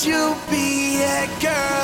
You be a girl?